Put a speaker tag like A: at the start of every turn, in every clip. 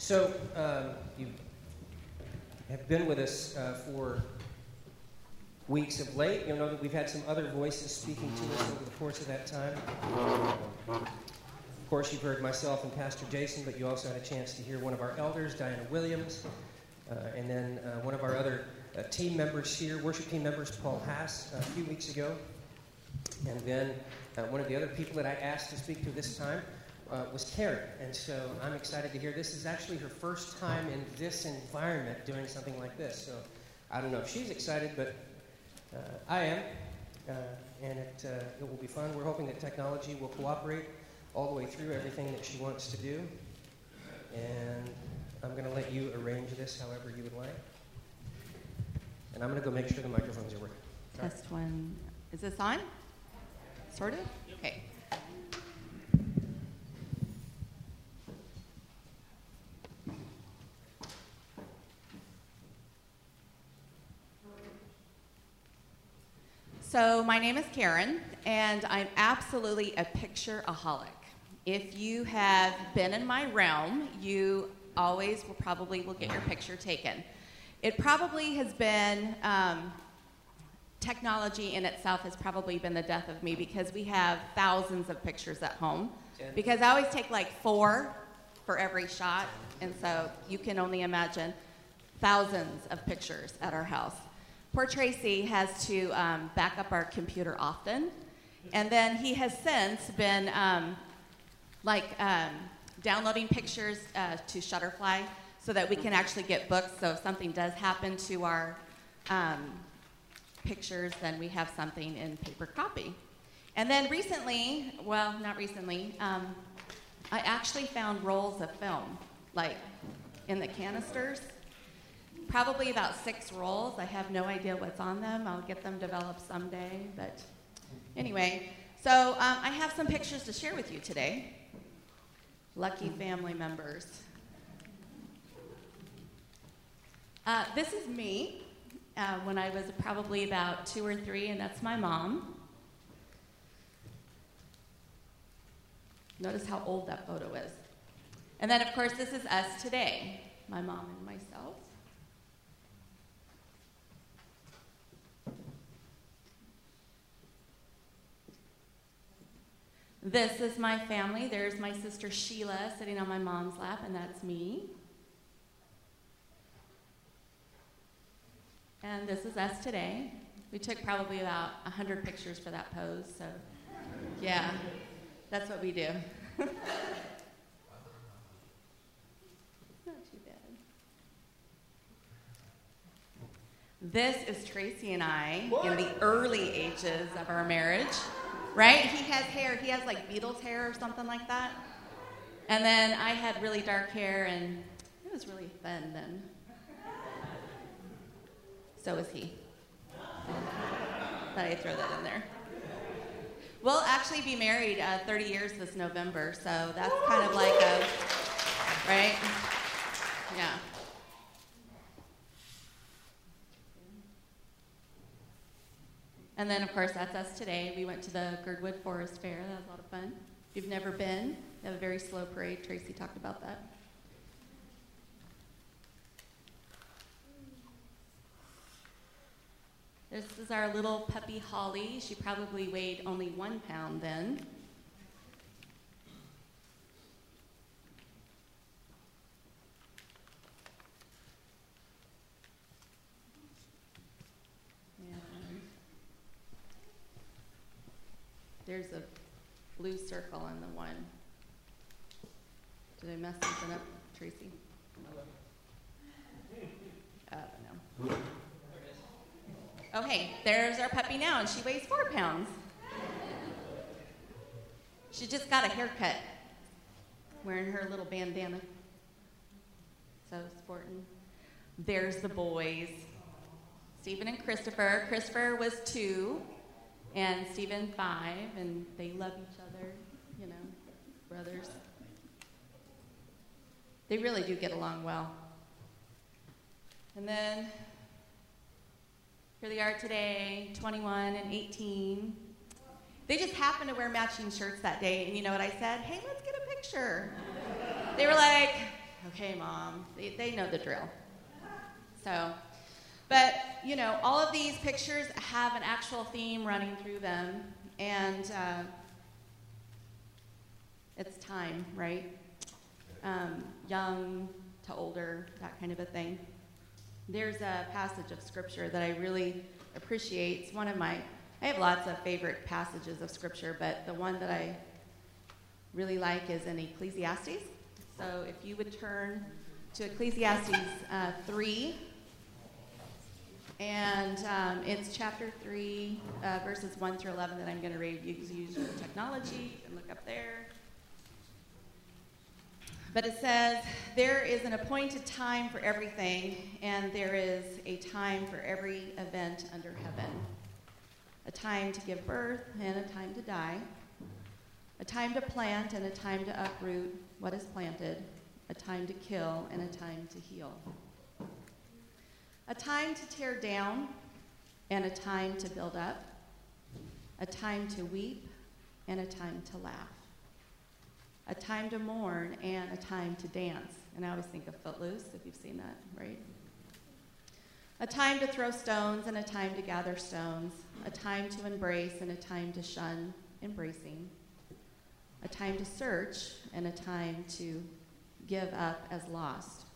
A: So, um, you have been with us uh, for weeks of late. You'll know that we've had some other voices speaking to us over the course of that time. Of course, you've heard myself and Pastor Jason, but you also had a chance to hear one of our elders, Diana Williams, uh, and then uh, one of our other uh, team members here, worship team members, Paul Haas, a few weeks ago. And then uh, one of the other people that I asked to speak to this time uh, was Karen. And so I'm excited to hear this is actually her first time in this environment doing something like this. So I don't know if she's excited, but uh, I am. Uh, and it, uh, it will be fun. We're hoping that technology will cooperate all the way through everything that she wants to do. And I'm going to let you arrange this however you would like. And I'm going to go make sure the microphones are working.
B: Test one. Is this on? Sort of? Okay. So, my name is Karen, and I'm absolutely a picture aholic. If you have been in my realm, you always will probably will get your picture taken. It probably has been um, technology in itself has probably been the death of me because we have thousands of pictures at home. Because I always take like four for every shot, and so you can only imagine thousands of pictures at our house. Poor Tracy has to um, back up our computer often, and then he has since been um, like um, downloading pictures uh, to Shutterfly so that we can actually get books. So if something does happen to our um, pictures, then we have something in paper copy. And then recently, well, not recently, um, I actually found rolls of film, like in the canisters. Probably about six rolls. I have no idea what's on them. I'll get them developed someday. But anyway, so um, I have some pictures to share with you today. Lucky family members. Uh, this is me uh, when I was probably about two or three, and that's my mom. Notice how old that photo is. And then, of course, this is us today my mom and myself. This is my family. There's my sister Sheila sitting on my mom's lap, and that's me. And this is us today. We took probably about 100 pictures for that pose, so yeah, that's what we do. Not too bad. This is Tracy and I in the early ages of our marriage, right? He has hair, he has like Beatles hair or something like that. And then I had really dark hair, and it was really fun then. So is he. Thought I'd throw that in there. We'll actually be married uh, 30 years this November, so that's kind of like a, right? Yeah. And then, of course, that's us today. We went to the Girdwood Forest Fair. That was a lot of fun. If you've never been, they have a very slow parade. Tracy talked about that. This is our little puppy Holly. She probably weighed only one pound then. And there's a blue circle on the one. Did I mess something up, Tracy? I don't know. Oh, okay, there's our puppy now, and she weighs four pounds. She just got a haircut, wearing her little bandana. So sporting. There's the boys, Stephen and Christopher. Christopher was two, and Stephen five, and they love each other, you know, brothers. They really do get along well. And then here they are today, 21 and 18. They just happened to wear matching shirts that day, and you know what I said? Hey, let's get a picture. They were like, okay, mom. They, they know the drill. So, but, you know, all of these pictures have an actual theme running through them. And uh, it's time, right? Um, young to older, that kind of a thing. There's a passage of scripture that I really appreciate. It's one of my, I have lots of favorite passages of scripture, but the one that I really like is in Ecclesiastes. So if you would turn to Ecclesiastes uh, 3, and um, it's chapter 3, uh, verses 1 through 11 that I'm going to read. You can use your technology and look up there. But it says, There is an appointed time for everything, and there is a time for every event under heaven a time to give birth and a time to die, a time to plant and a time to uproot what is planted, a time to kill and a time to heal, a time to tear down and a time to build up, a time to weep and a time to laugh a time to mourn and a time to dance. And I always think of Footloose, if you've seen that, right? A time to throw stones and a time to gather stones, a time to embrace and a time to shun embracing, a time to search and a time to give up as lost,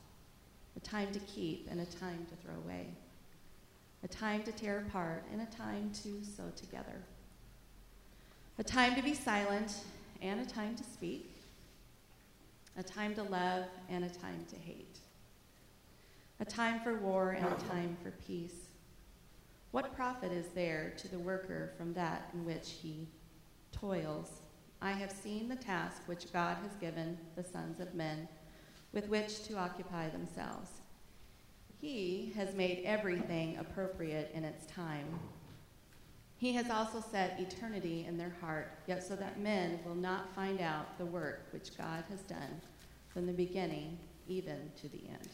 B: a time to keep and a time to throw away, a time to tear apart and a time to sew together, a time to be silent and a time to speak, a time to love and a time to hate, a time for war and a time for peace. What profit is there to the worker from that in which he toils? I have seen the task which God has given the sons of men with which to occupy themselves. He has made everything appropriate in its time. He has also set eternity in their heart, yet so that men will not find out the work which God has done from the beginning even to the end.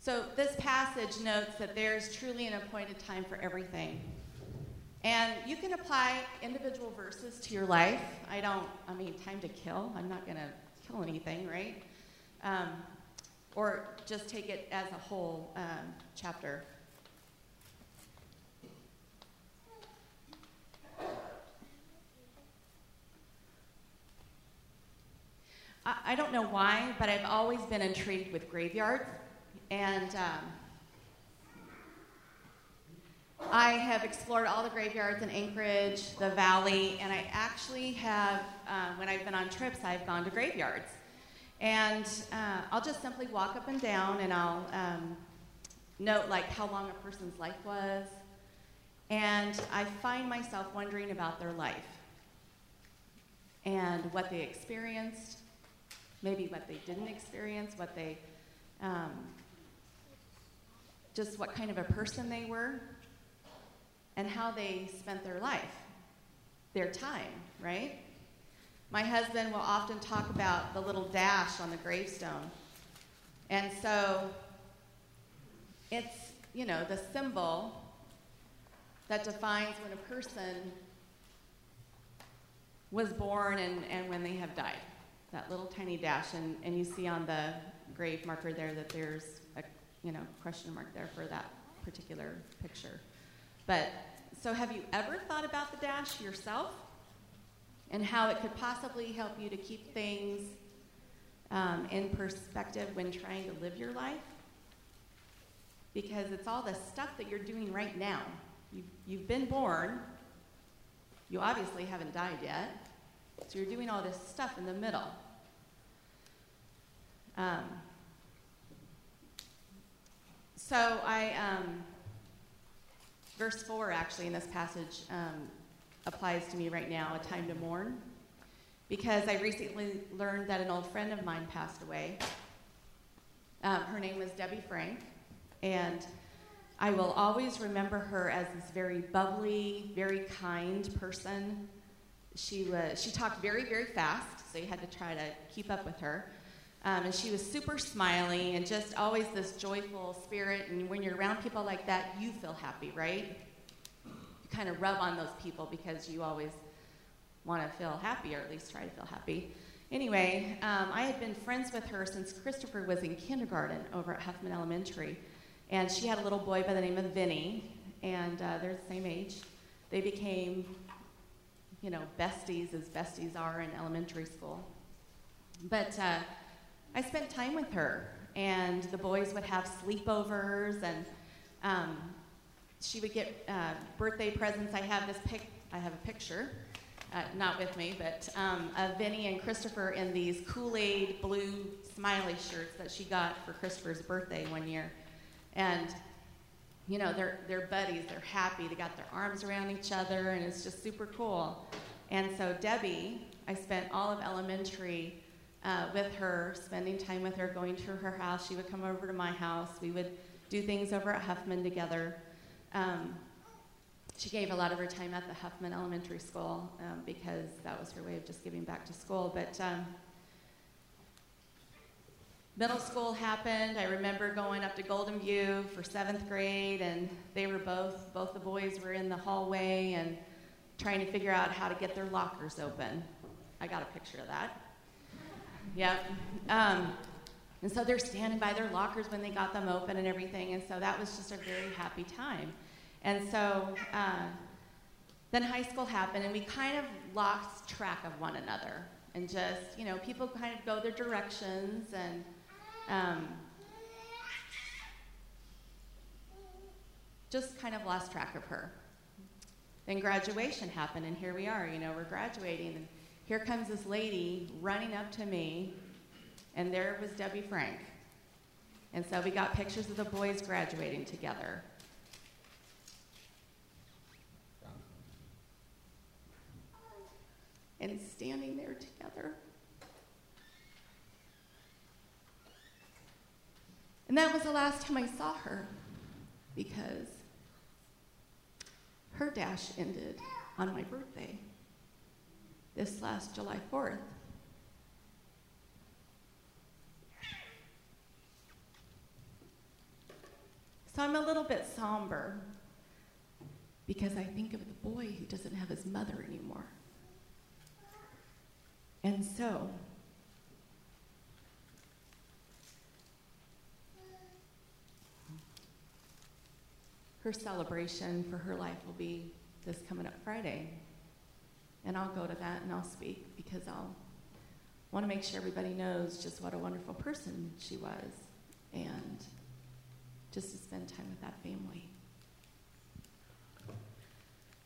B: So, this passage notes that there's truly an appointed time for everything. And you can apply individual verses to your life. I don't, I mean, time to kill. I'm not going to kill anything, right? Um, or just take it as a whole um, chapter. I, I don't know why, but I've always been intrigued with graveyards. And um, I have explored all the graveyards in Anchorage, the valley, and I actually have, uh, when I've been on trips, I've gone to graveyards. And uh, I'll just simply walk up and down and I'll um, note like how long a person's life was. And I find myself wondering about their life and what they experienced, maybe what they didn't experience, what they, um, just what kind of a person they were, and how they spent their life, their time, right? My husband will often talk about the little dash on the gravestone. And so it's, you know, the symbol that defines when a person was born and, and when they have died. That little tiny dash. And, and you see on the grave marker there that there's a you know, question mark there for that particular picture. But so have you ever thought about the dash yourself? and how it could possibly help you to keep things um, in perspective when trying to live your life. Because it's all the stuff that you're doing right now. You've, you've been born, you obviously haven't died yet, so you're doing all this stuff in the middle. Um, so I, um, verse 4 actually in this passage, um, applies to me right now, a time to mourn, because I recently learned that an old friend of mine passed away. Um, her name was Debbie Frank, and I will always remember her as this very bubbly, very kind person. She was she talked very very fast, so you had to try to keep up with her. Um, and she was super smiley and just always this joyful spirit. And when you're around people like that, you feel happy, right? you kind of rub on those people because you always want to feel happy, or at least try to feel happy. Anyway, um, I had been friends with her since Christopher was in kindergarten over at Huffman Elementary. And she had a little boy by the name of Vinny, and uh, they're the same age. They became, you know, besties as besties are in elementary school. But uh, I spent time with her, and the boys would have sleepovers, and um, she would get uh, birthday presents. I have this pic. I have a picture uh, not with me, but um, of Vinny and Christopher in these Kool Aid blue smiley shirts that she got for Christopher's birthday one year. And, you know, they're, they're buddies, they're happy, they got their arms around each other, and it's just super cool. And so, Debbie, I spent all of elementary uh, with her, spending time with her, going to her house. She would come over to my house. We would do things over at Huffman together. Um, she gave a lot of her time at the Huffman Elementary School um, because that was her way of just giving back to school. But um, middle school happened. I remember going up to Goldenview for seventh grade, and they were both, both the boys were in the hallway and trying to figure out how to get their lockers open. I got a picture of that. Yeah. Um, and so they're standing by their lockers when they got them open and everything, and so that was just a very happy time. And so uh, then high school happened, and we kind of lost track of one another. And just, you know, people kind of go their directions, and um, just kind of lost track of her. Then graduation happened, and here we are. You know, we're graduating, and here comes this lady running up to me, and there was Debbie Frank. And so we got pictures of the boys graduating together. and standing there together. And that was the last time I saw her because her dash ended on my birthday this last July 4th. So I'm a little bit somber because I think of the boy who doesn't have his mother anymore. And so, her celebration for her life will be this coming up Friday. And I'll go to that and I'll speak because I'll want to make sure everybody knows just what a wonderful person she was and just to spend time with that family.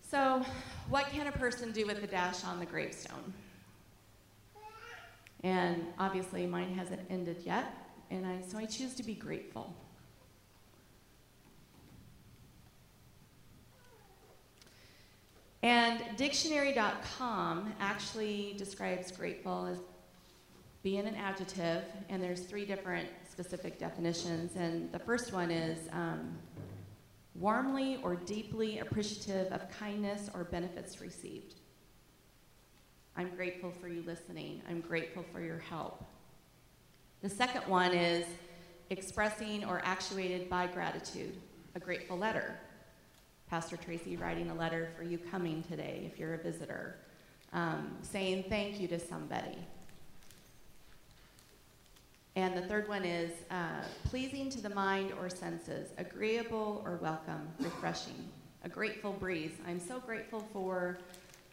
B: So, what can a person do with the dash on the gravestone? And obviously, mine hasn't ended yet, and I, so I choose to be grateful. And dictionary.com actually describes grateful as being an adjective, and there's three different specific definitions. And the first one is um, warmly or deeply appreciative of kindness or benefits received. I'm grateful for you listening. I'm grateful for your help. The second one is expressing or actuated by gratitude, a grateful letter. Pastor Tracy writing a letter for you coming today if you're a visitor, um, saying thank you to somebody. And the third one is uh, pleasing to the mind or senses, agreeable or welcome, refreshing, a grateful breeze. I'm so grateful for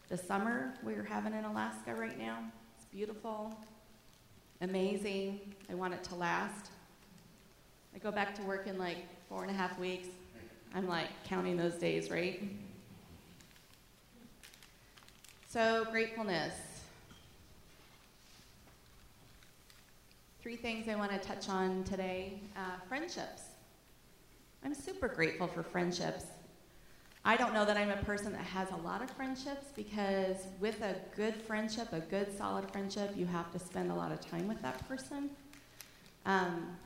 B: the summer we're having in Alaska right now. It's beautiful, amazing. I want it to last. I go back to work in like four and a half weeks. I'm like counting those days, right? So, gratefulness. Three things I want to touch on today uh, friendships. I'm super grateful for friendships. I don't know that I'm a person that has a lot of friendships because with a good friendship, a good solid friendship, you have to spend a lot of time with that person. Um,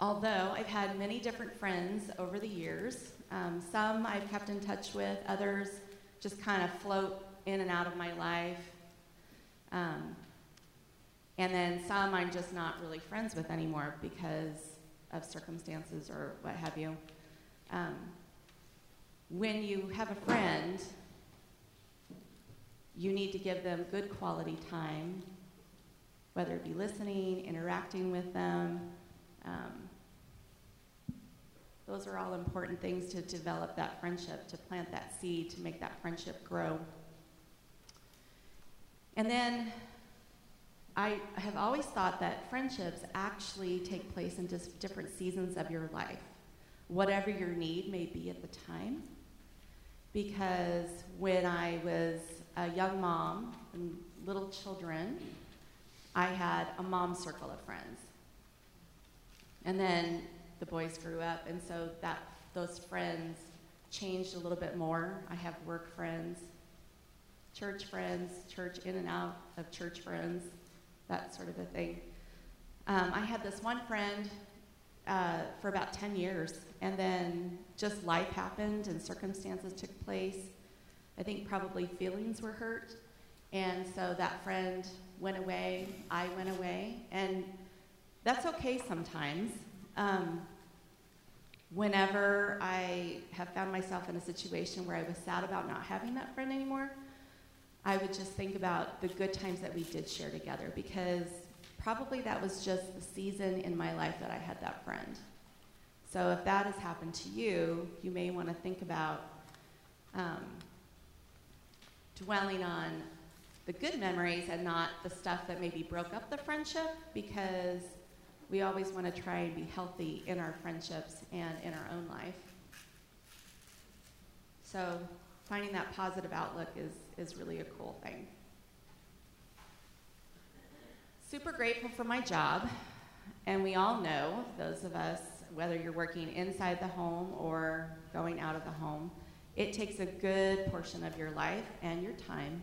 B: although I've had many different friends over the years, um, some I've kept in touch with, others just kind of float in and out of my life. Um, and then some I'm just not really friends with anymore because of circumstances or what have you. Um, when you have a friend, you need to give them good quality time, whether it be listening, interacting with them. Um, those are all important things to develop that friendship, to plant that seed, to make that friendship grow. And then I have always thought that friendships actually take place in just different seasons of your life, whatever your need may be at the time. Because when I was a young mom and little children, I had a mom circle of friends. And then the boys grew up, and so that those friends changed a little bit more. I have work friends, church friends, church in and out of church friends, that sort of a thing. Um, I had this one friend uh, for about 10 years, and then just life happened and circumstances took place. I think probably feelings were hurt, and so that friend went away, I went away, and that's okay sometimes. Um, whenever I have found myself in a situation where I was sad about not having that friend anymore, I would just think about the good times that we did share together because probably that was just the season in my life that I had that friend. So if that has happened to you, you may want to think about um, dwelling on the good memories and not the stuff that maybe broke up the friendship because we always want to try and be healthy in our friendships and in our own life. So finding that positive outlook is, is really a cool thing. Super grateful for my job. And we all know, those of us, whether you're working inside the home or going out of the home, it takes a good portion of your life and your time.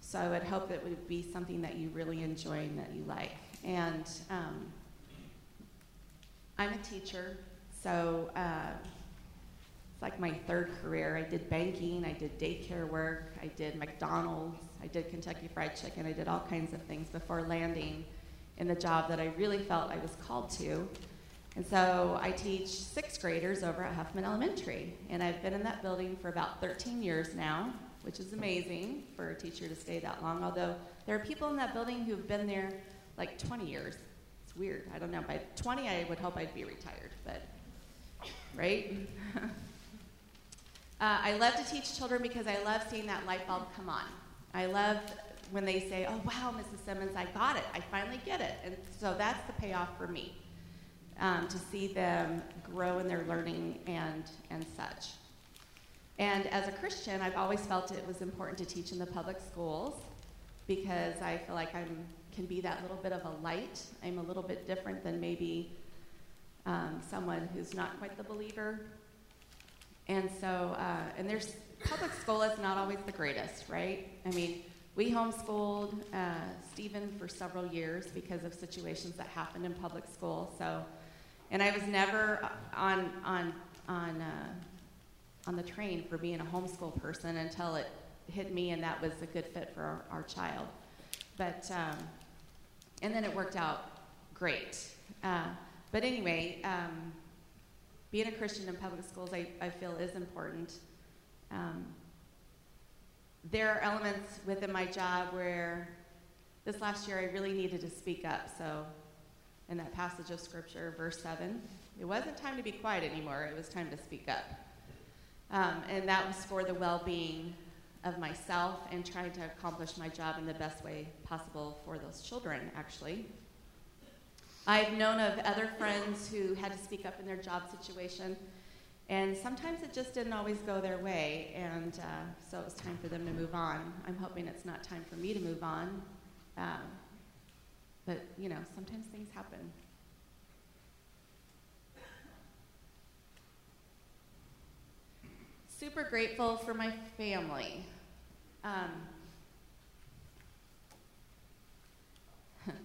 B: So I would hope that it would be something that you really enjoy and that you like. And um, I'm a teacher, so uh, it's like my third career. I did banking, I did daycare work, I did McDonald's, I did Kentucky Fried Chicken, I did all kinds of things before landing in the job that I really felt I was called to. And so I teach sixth graders over at Huffman Elementary, and I've been in that building for about 13 years now, which is amazing for a teacher to stay that long. Although there are people in that building who've been there like 20 years, weird. I don't know. By 20, I would hope I'd be retired, but, right? uh, I love to teach children because I love seeing that light bulb come on. I love when they say, oh, wow, Mrs. Simmons, I got it. I finally get it. And so that's the payoff for me, um, to see them grow in their learning and, and such. And as a Christian, I've always felt it was important to teach in the public schools because I feel like I'm can be that little bit of a light. I'm a little bit different than maybe um, someone who's not quite the believer. And so, uh, and there's public school is not always the greatest, right? I mean, we homeschooled uh, Stephen for several years because of situations that happened in public school. So, and I was never on on on uh, on the train for being a homeschool person until it hit me, and that was a good fit for our, our child. But um, and then it worked out great. Uh, but anyway, um, being a Christian in public schools, I, I feel is important. Um, there are elements within my job where this last year I really needed to speak up. So, in that passage of scripture, verse 7, it wasn't time to be quiet anymore, it was time to speak up. Um, and that was for the well being of myself and trying to accomplish my job in the best way possible for those children, actually. I've known of other friends who had to speak up in their job situation, and sometimes it just didn't always go their way, and uh, so it was time for them to move on. I'm hoping it's not time for me to move on, um, but you know, sometimes things happen. Super grateful for my family. Um,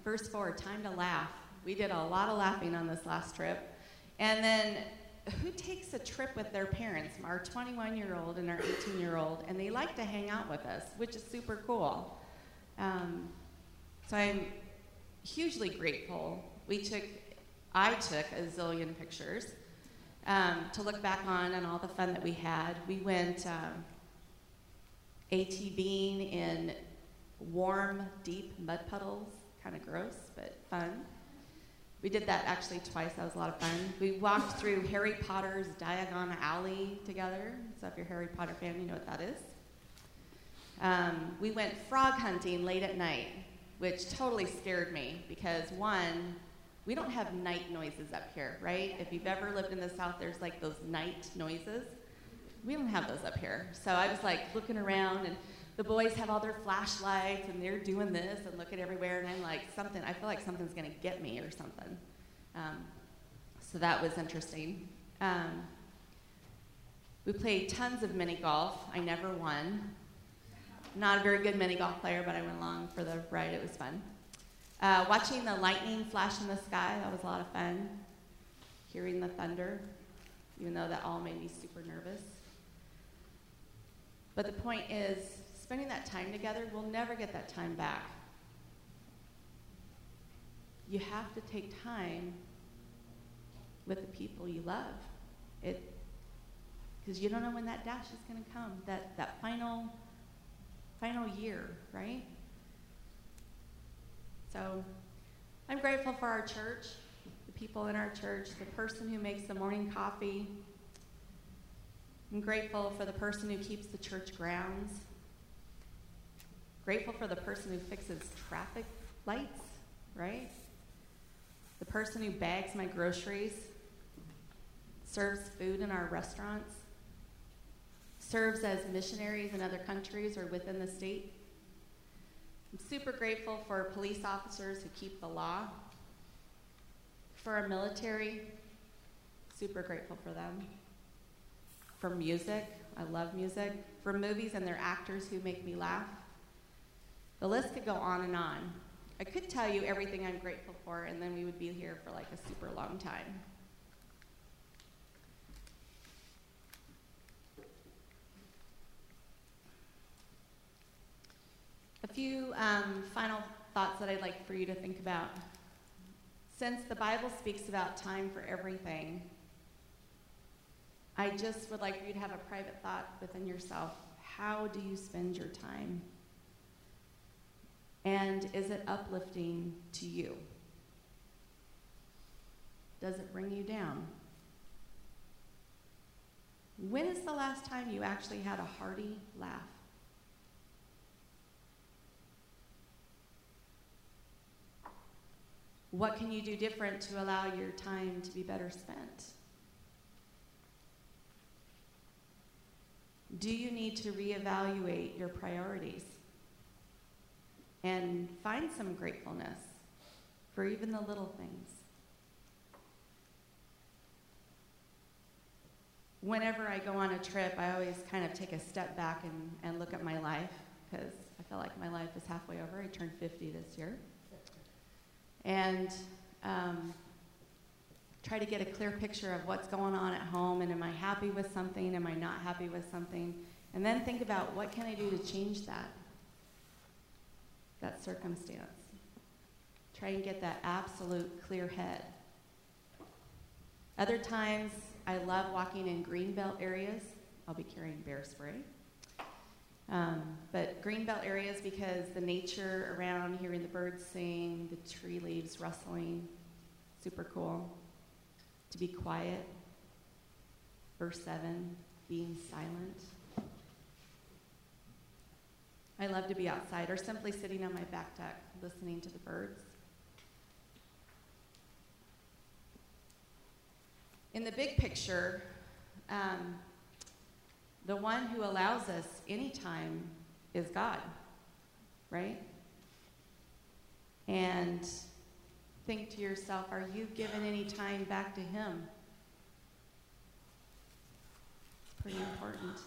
B: verse 4 time to laugh. We did a lot of laughing on this last trip. And then, who takes a trip with their parents, our 21 year old and our 18 year old, and they like to hang out with us, which is super cool. Um, so I'm hugely grateful. We took, I took a zillion pictures. um, to look back on and all the fun that we had. We went um, ATVing in warm, deep mud puddles, kind of gross, but fun. We did that actually twice. That was a lot of fun. We walked through Harry Potter's Diagon Alley together. So if you're a Harry Potter fan, you know what that is. Um, we went frog hunting late at night, which totally scared me because one, we don't have night noises up here, right? If you've ever lived in the South, there's like those night noises. We don't have those up here. So I was like looking around, and the boys have all their flashlights, and they're doing this and looking everywhere, and I'm like, something, I feel like something's gonna get me or something. Um, so that was interesting. Um, we played tons of mini golf. I never won. Not a very good mini golf player, but I went along for the ride. It was fun. Uh, watching the lightning flash in the sky, that was a lot of fun. Hearing the thunder, even though that all made me super nervous. But the point is, spending that time together, we'll never get that time back. You have to take time with the people you love. It because you don't know when that dash is going to come, that, that final, final year, right? So I'm grateful for our church, the people in our church, the person who makes the morning coffee. I'm grateful for the person who keeps the church grounds. Grateful for the person who fixes traffic lights, right? The person who bags my groceries, serves food in our restaurants, serves as missionaries in other countries or within the state. I'm super grateful for police officers who keep the law. For our military, super grateful for them. For music, I love music. For movies and their actors who make me laugh. The list could go on and on. I could tell you everything I'm grateful for, and then we would be here for like a super long time. A few um, final thoughts that I'd like for you to think about. Since the Bible speaks about time for everything, I just would like you to have a private thought within yourself. How do you spend your time? And is it uplifting to you? Does it bring you down? When is the last time you actually had a hearty laugh? What can you do different to allow your time to be better spent? Do you need to reevaluate your priorities and find some gratefulness for even the little things? Whenever I go on a trip, I always kind of take a step back and, and look at my life because I feel like my life is halfway over. I turned 50 this year and um, try to get a clear picture of what's going on at home and am I happy with something? Am I not happy with something? And then think about what can I do to change that, that circumstance. Try and get that absolute clear head. Other times, I love walking in greenbelt areas. I'll be carrying bear spray. Um, but greenbelt areas because the nature around, hearing the birds sing, the tree leaves rustling, super cool. To be quiet. Verse 7, being silent. I love to be outside or simply sitting on my back deck listening to the birds. In the big picture, um, the one who allows us any time is God, right? And think to yourself, are you giving any time back to Him? Pretty important.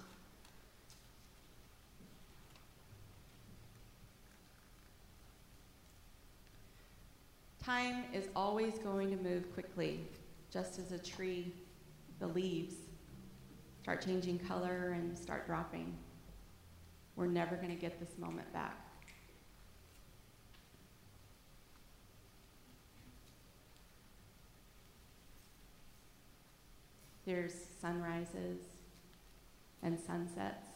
B: Time is always going to move quickly, just as a tree, the leaves start changing color and start dropping. We're never going to get this moment back. There's sunrises and sunsets.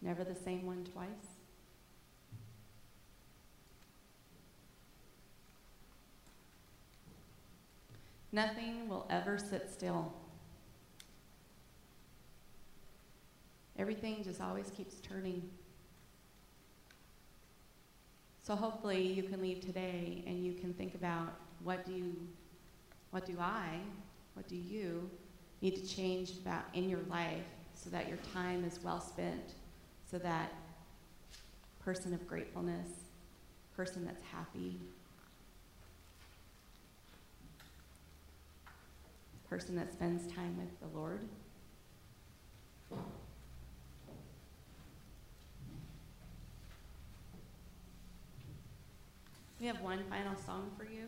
B: Never the same one twice. Nothing will ever sit still. Everything just always keeps turning. So hopefully you can leave today and you can think about what do you, what do I, what do you need to change about in your life so that your time is well spent, so that person of gratefulness, person that's happy, person that spends time with the Lord. We have one final song for you.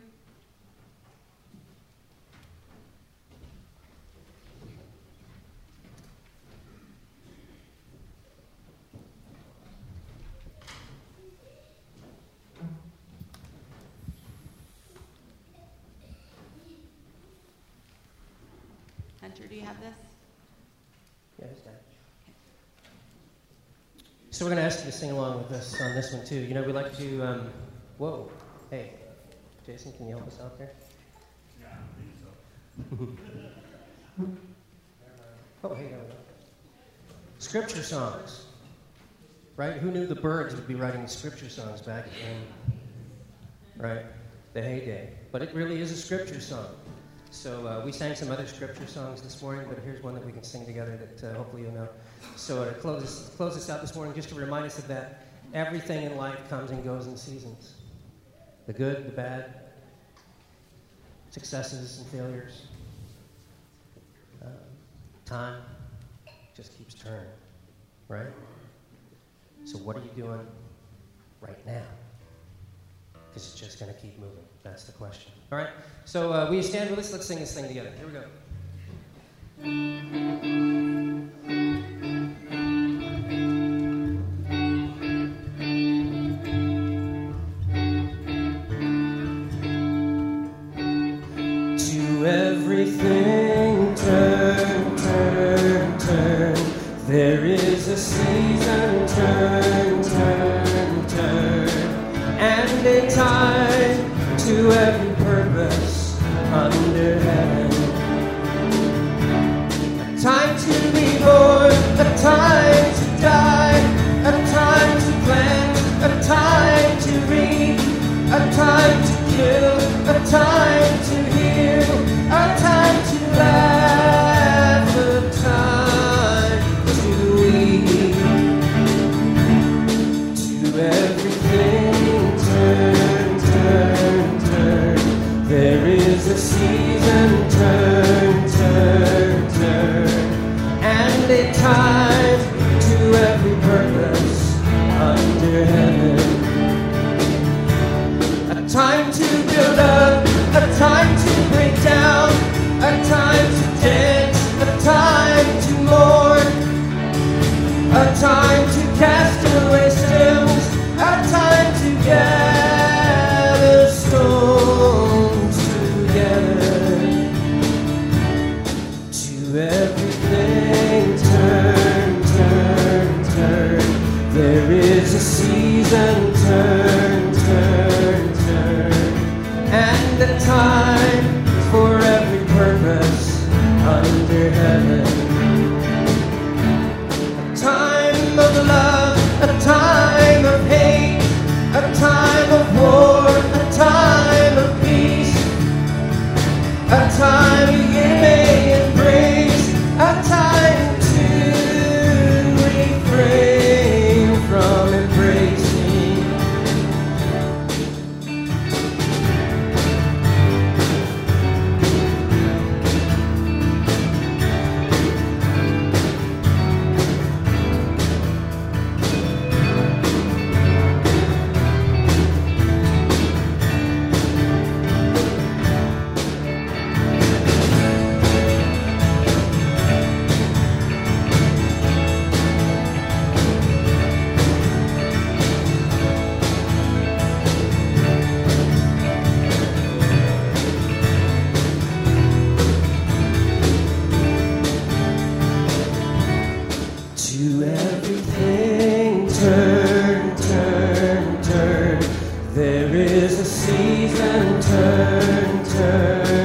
B: Do you have this?
A: Yeah, it's done. So we're going to ask you to sing along with us on this one too. You know, we like to. Um, whoa, hey, Jason, can you help us out there?
C: Yeah, I think so.
A: Oh, hey. Scripture songs, right? Who knew the Byrds would be writing scripture songs back in, right, the heyday? But it really is a scripture song. So uh, we sang some other scripture songs this morning, but here's one that we can sing together that uh, hopefully you'll know. So to close this, close out this morning, just to remind us of that, everything in life comes and goes in seasons. The good, the bad, successes and failures. Um, time just keeps turning, right? So what are you doing right now? It's just going to keep moving. That's the question. All right. So uh, will you stand with us? Let's sing this thing together. Here we go. There is a season, turn, turn, turn. And a time to every purpose under heaven. A time to build up, a time to break down, a time to dance, a time to mourn, a time There is a season, turn,
D: turn.